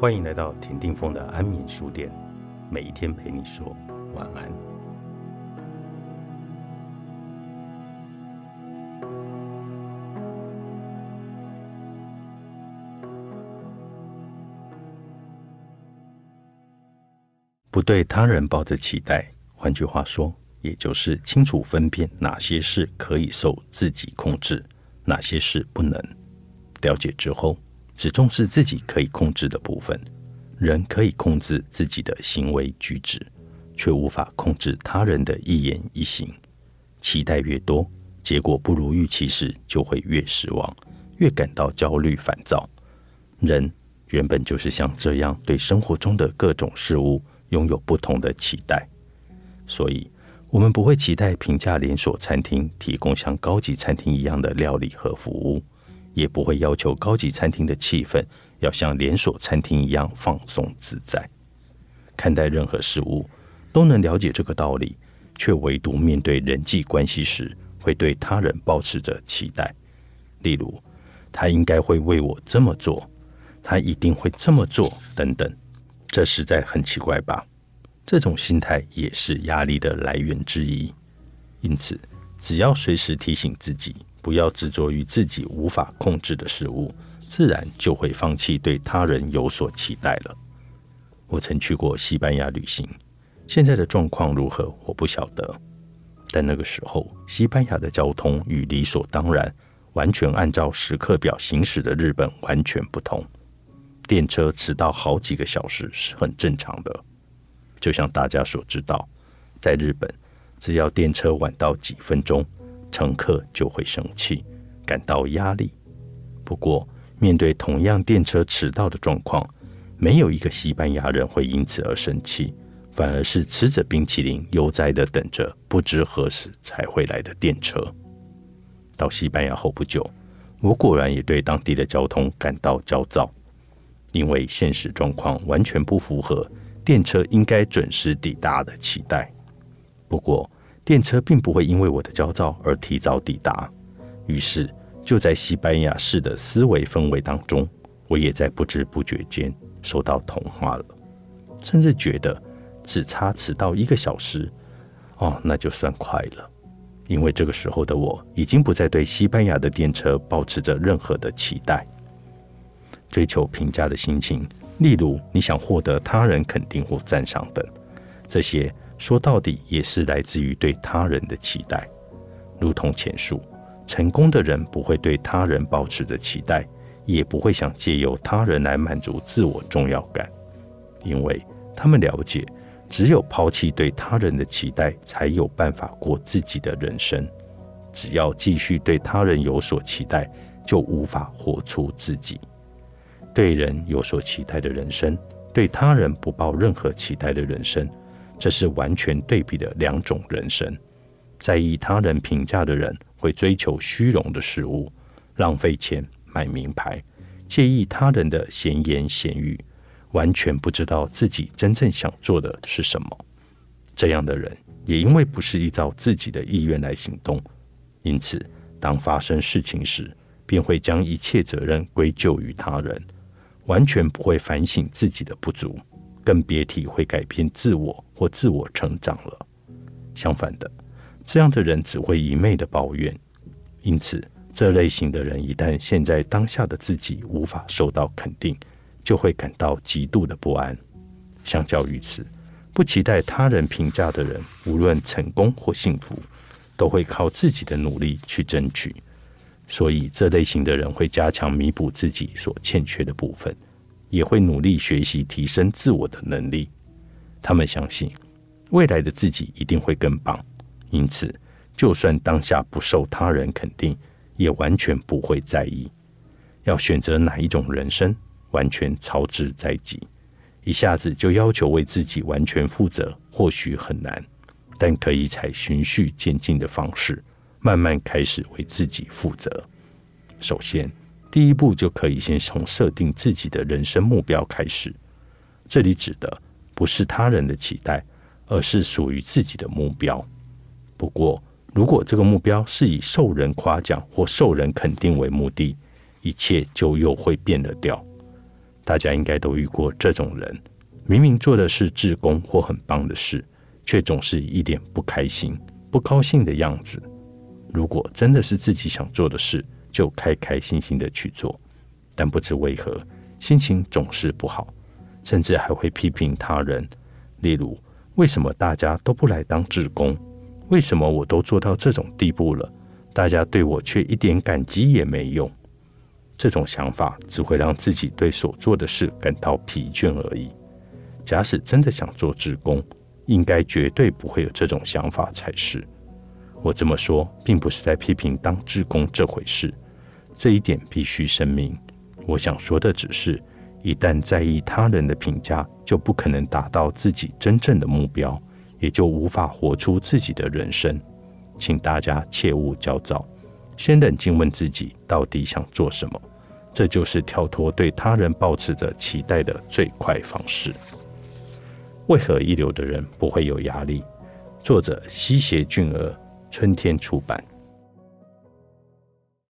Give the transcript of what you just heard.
欢迎来到田定峰的安眠书店，每一天陪你说晚安。不对他人抱着期待，换句话说，也就是清楚分辨哪些事可以受自己控制，哪些事不能。了解之后，只重视自己可以控制的部分。人可以控制自己的行为举止，却无法控制他人的一言一行。期待越多，结果不如预期时，就会越失望，越感到焦虑烦躁。人原本就是像这样，对生活中的各种事物拥有不同的期待，所以我们不会期待平价连锁餐厅提供像高级餐厅一样的料理和服务。也不会要求高级餐厅的气氛要像连锁餐厅一样放松自在。看待任何事物都能了解这个道理，却唯独面对人际关系时，会对他人保持着期待。例如，他应该会为我这么做，他一定会这么做，等等。这实在很奇怪吧？这种心态也是压力的来源之一。因此，只要随时提醒自己。不要执着于自己无法控制的事物，自然就会放弃对他人有所期待了。我曾去过西班牙旅行，现在的状况如何我不晓得，但那个时候西班牙的交通与理所当然、完全按照时刻表行驶的日本完全不同。电车迟到好几个小时是很正常的，就像大家所知道，在日本只要电车晚到几分钟。乘客就会生气，感到压力。不过，面对同样电车迟到的状况，没有一个西班牙人会因此而生气，反而是吃着冰淇淋，悠哉的等着不知何时才会来的电车。到西班牙后不久，我果然也对当地的交通感到焦躁，因为现实状况完全不符合电车应该准时抵达的期待。不过，电车并不会因为我的焦躁而提早抵达，于是就在西班牙式的思维氛围当中，我也在不知不觉间受到同化了，甚至觉得只差迟到一个小时，哦，那就算快了，因为这个时候的我已经不再对西班牙的电车保持着任何的期待，追求评价的心情，例如你想获得他人肯定或赞赏等，这些。说到底，也是来自于对他人的期待。如同前述，成功的人不会对他人保持着期待，也不会想借由他人来满足自我重要感，因为他们了解，只有抛弃对他人的期待，才有办法过自己的人生。只要继续对他人有所期待，就无法活出自己。对人有所期待的人生，对他人不抱任何期待的人生。这是完全对比的两种人生。在意他人评价的人会追求虚荣的事物，浪费钱买名牌，介意他人的闲言闲语，完全不知道自己真正想做的是什么。这样的人也因为不是依照自己的意愿来行动，因此当发生事情时，便会将一切责任归咎于他人，完全不会反省自己的不足。更别提会改变自我或自我成长了。相反的，这样的人只会一昧的抱怨。因此，这类型的人一旦现在当下的自己无法受到肯定，就会感到极度的不安。相较于此，不期待他人评价的人，无论成功或幸福，都会靠自己的努力去争取。所以，这类型的人会加强弥补自己所欠缺的部分。也会努力学习提升自我的能力。他们相信未来的自己一定会更棒，因此就算当下不受他人肯定，也完全不会在意。要选择哪一种人生，完全操之在己。一下子就要求为自己完全负责，或许很难，但可以采循序渐进的方式，慢慢开始为自己负责。首先。第一步就可以先从设定自己的人生目标开始。这里指的不是他人的期待，而是属于自己的目标。不过，如果这个目标是以受人夸奖或受人肯定为目的，一切就又会变了调。大家应该都遇过这种人，明明做的是志工或很棒的事，却总是一脸不开心、不高兴的样子。如果真的是自己想做的事，就开开心心的去做，但不知为何，心情总是不好，甚至还会批评他人。例如，为什么大家都不来当志工？为什么我都做到这种地步了，大家对我却一点感激也没用？这种想法只会让自己对所做的事感到疲倦而已。假使真的想做志工，应该绝对不会有这种想法才是。我这么说，并不是在批评当志工这回事，这一点必须声明。我想说的只是，一旦在意他人的评价，就不可能达到自己真正的目标，也就无法活出自己的人生。请大家切勿焦躁，先冷静问自己到底想做什么，这就是跳脱对他人抱持着期待的最快方式。为何一流的人不会有压力？作者：西邪俊儿。春天出版。